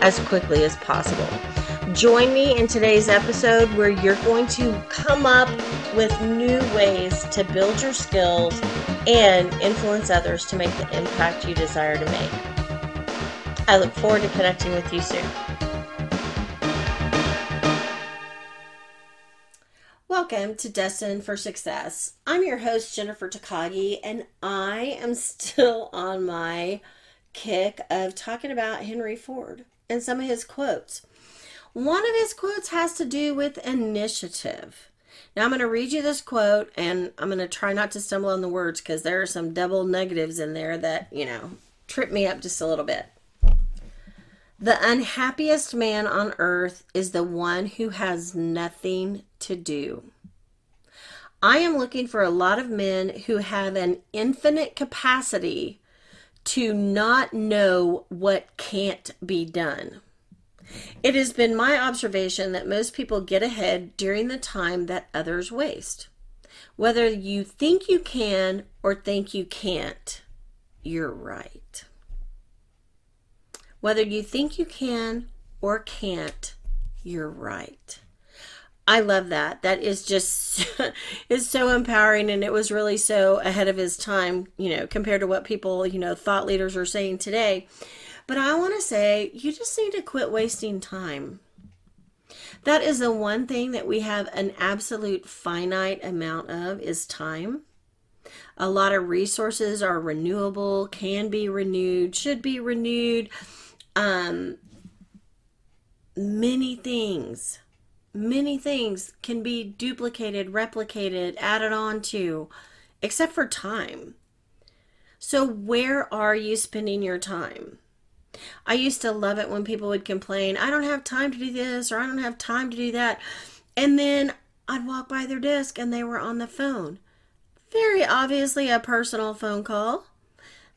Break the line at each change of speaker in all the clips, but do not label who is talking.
as quickly as possible. Join me in today's episode where you're going to come up with new ways to build your skills and influence others to make the impact you desire to make. I look forward to connecting with you soon. Welcome to Destined for Success. I'm your host, Jennifer Takagi, and I am still on my kick of talking about Henry Ford and some of his quotes. One of his quotes has to do with initiative. Now, I'm going to read you this quote, and I'm going to try not to stumble on the words because there are some double negatives in there that, you know, trip me up just a little bit. The unhappiest man on earth is the one who has nothing to do. I am looking for a lot of men who have an infinite capacity to not know what can't be done. It has been my observation that most people get ahead during the time that others waste. Whether you think you can or think you can't, you're right. Whether you think you can or can't, you're right. I love that. That is just is so empowering and it was really so ahead of his time, you know, compared to what people, you know, thought leaders are saying today. But I want to say you just need to quit wasting time. That is the one thing that we have an absolute finite amount of is time. A lot of resources are renewable, can be renewed, should be renewed. Um, many things many things can be duplicated, replicated, added on to, except for time. So, where are you spending your time? I used to love it when people would complain, I don't have time to do this or I don't have time to do that. And then I'd walk by their desk and they were on the phone. Very obviously a personal phone call.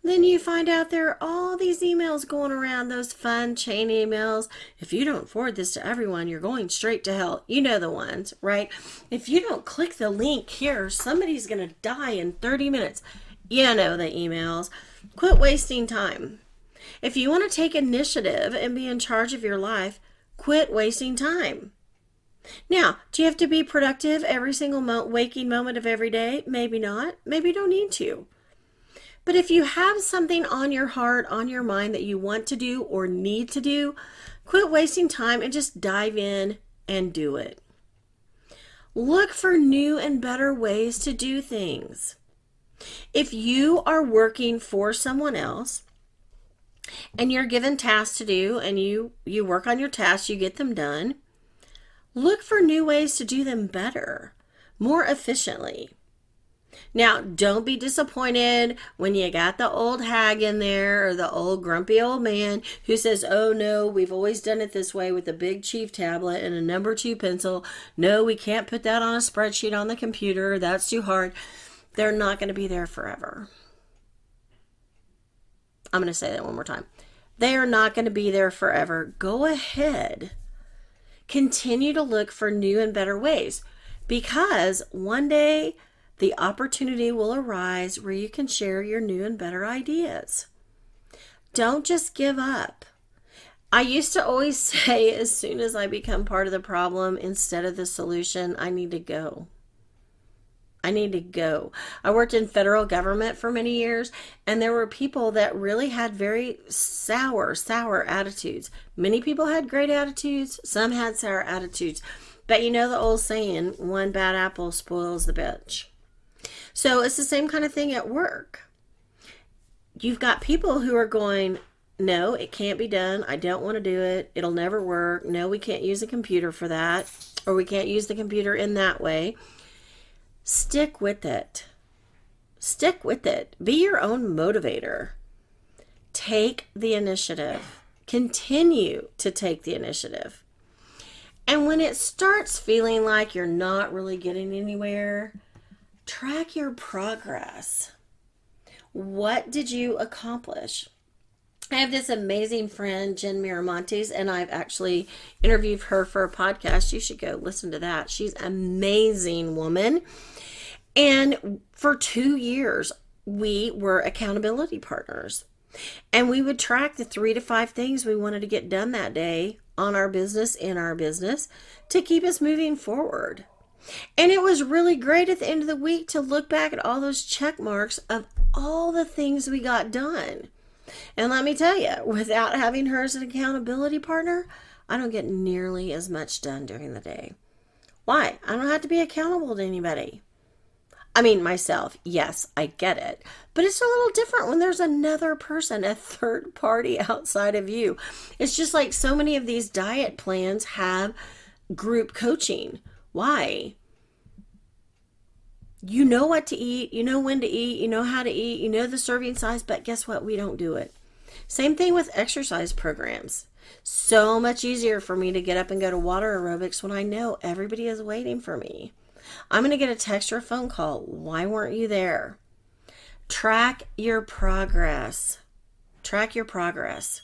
Then you find out there are all these emails going around, those fun chain emails. If you don't forward this to everyone, you're going straight to hell. You know the ones, right? If you don't click the link here, somebody's going to die in 30 minutes. You know the emails. Quit wasting time. If you want to take initiative and be in charge of your life, quit wasting time. Now, do you have to be productive every single mo- waking moment of every day? Maybe not. Maybe you don't need to. But if you have something on your heart, on your mind that you want to do or need to do, quit wasting time and just dive in and do it. Look for new and better ways to do things. If you are working for someone else and you're given tasks to do and you you work on your tasks, you get them done, look for new ways to do them better, more efficiently. Now, don't be disappointed when you got the old hag in there or the old grumpy old man who says, Oh no, we've always done it this way with a big chief tablet and a number two pencil. No, we can't put that on a spreadsheet on the computer. That's too hard. They're not going to be there forever. I'm going to say that one more time. They are not going to be there forever. Go ahead. Continue to look for new and better ways because one day the opportunity will arise where you can share your new and better ideas. Don't just give up. I used to always say, as soon as I become part of the problem instead of the solution, I need to go. I need to go. I worked in federal government for many years, and there were people that really had very sour, sour attitudes. Many people had great attitudes, some had sour attitudes. But you know the old saying, one bad apple spoils the batch. So it's the same kind of thing at work. You've got people who are going, no, it can't be done. I don't want to do it. It'll never work. No, we can't use a computer for that, or we can't use the computer in that way. Stick with it. Stick with it. Be your own motivator. Take the initiative. Continue to take the initiative. And when it starts feeling like you're not really getting anywhere, track your progress. What did you accomplish? I have this amazing friend, Jen Miramontes, and I've actually interviewed her for a podcast. You should go listen to that. She's an amazing woman. And for two years, we were accountability partners. And we would track the three to five things we wanted to get done that day on our business, in our business, to keep us moving forward. And it was really great at the end of the week to look back at all those check marks of all the things we got done. And let me tell you, without having her as an accountability partner, I don't get nearly as much done during the day. Why? I don't have to be accountable to anybody. I mean, myself, yes, I get it. But it's a little different when there's another person, a third party outside of you. It's just like so many of these diet plans have group coaching. Why? You know what to eat, you know when to eat, you know how to eat, you know the serving size, but guess what? We don't do it. Same thing with exercise programs. So much easier for me to get up and go to water aerobics when I know everybody is waiting for me. I'm going to get a text or a phone call. Why weren't you there? Track your progress. Track your progress.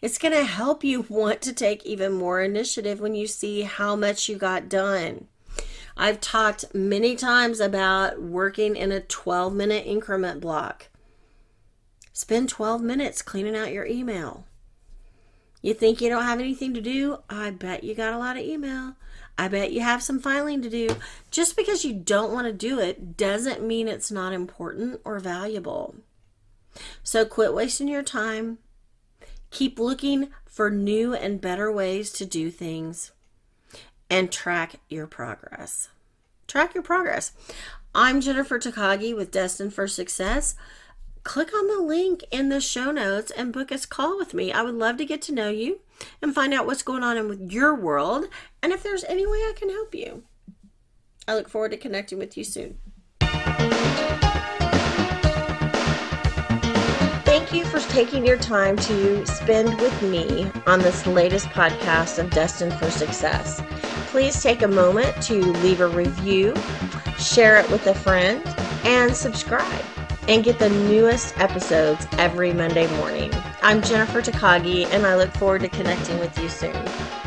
It's going to help you want to take even more initiative when you see how much you got done. I've talked many times about working in a 12 minute increment block. Spend 12 minutes cleaning out your email. You think you don't have anything to do? I bet you got a lot of email. I bet you have some filing to do. Just because you don't want to do it doesn't mean it's not important or valuable. So quit wasting your time. Keep looking for new and better ways to do things and track your progress. Track your progress. I'm Jennifer Takagi with Destined for Success click on the link in the show notes and book a call with me. I would love to get to know you and find out what's going on in your world and if there's any way I can help you. I look forward to connecting with you soon. Thank you for taking your time to spend with me on this latest podcast of Destined for Success. Please take a moment to leave a review, share it with a friend, and subscribe and get the newest episodes every Monday morning. I'm Jennifer Takagi, and I look forward to connecting with you soon.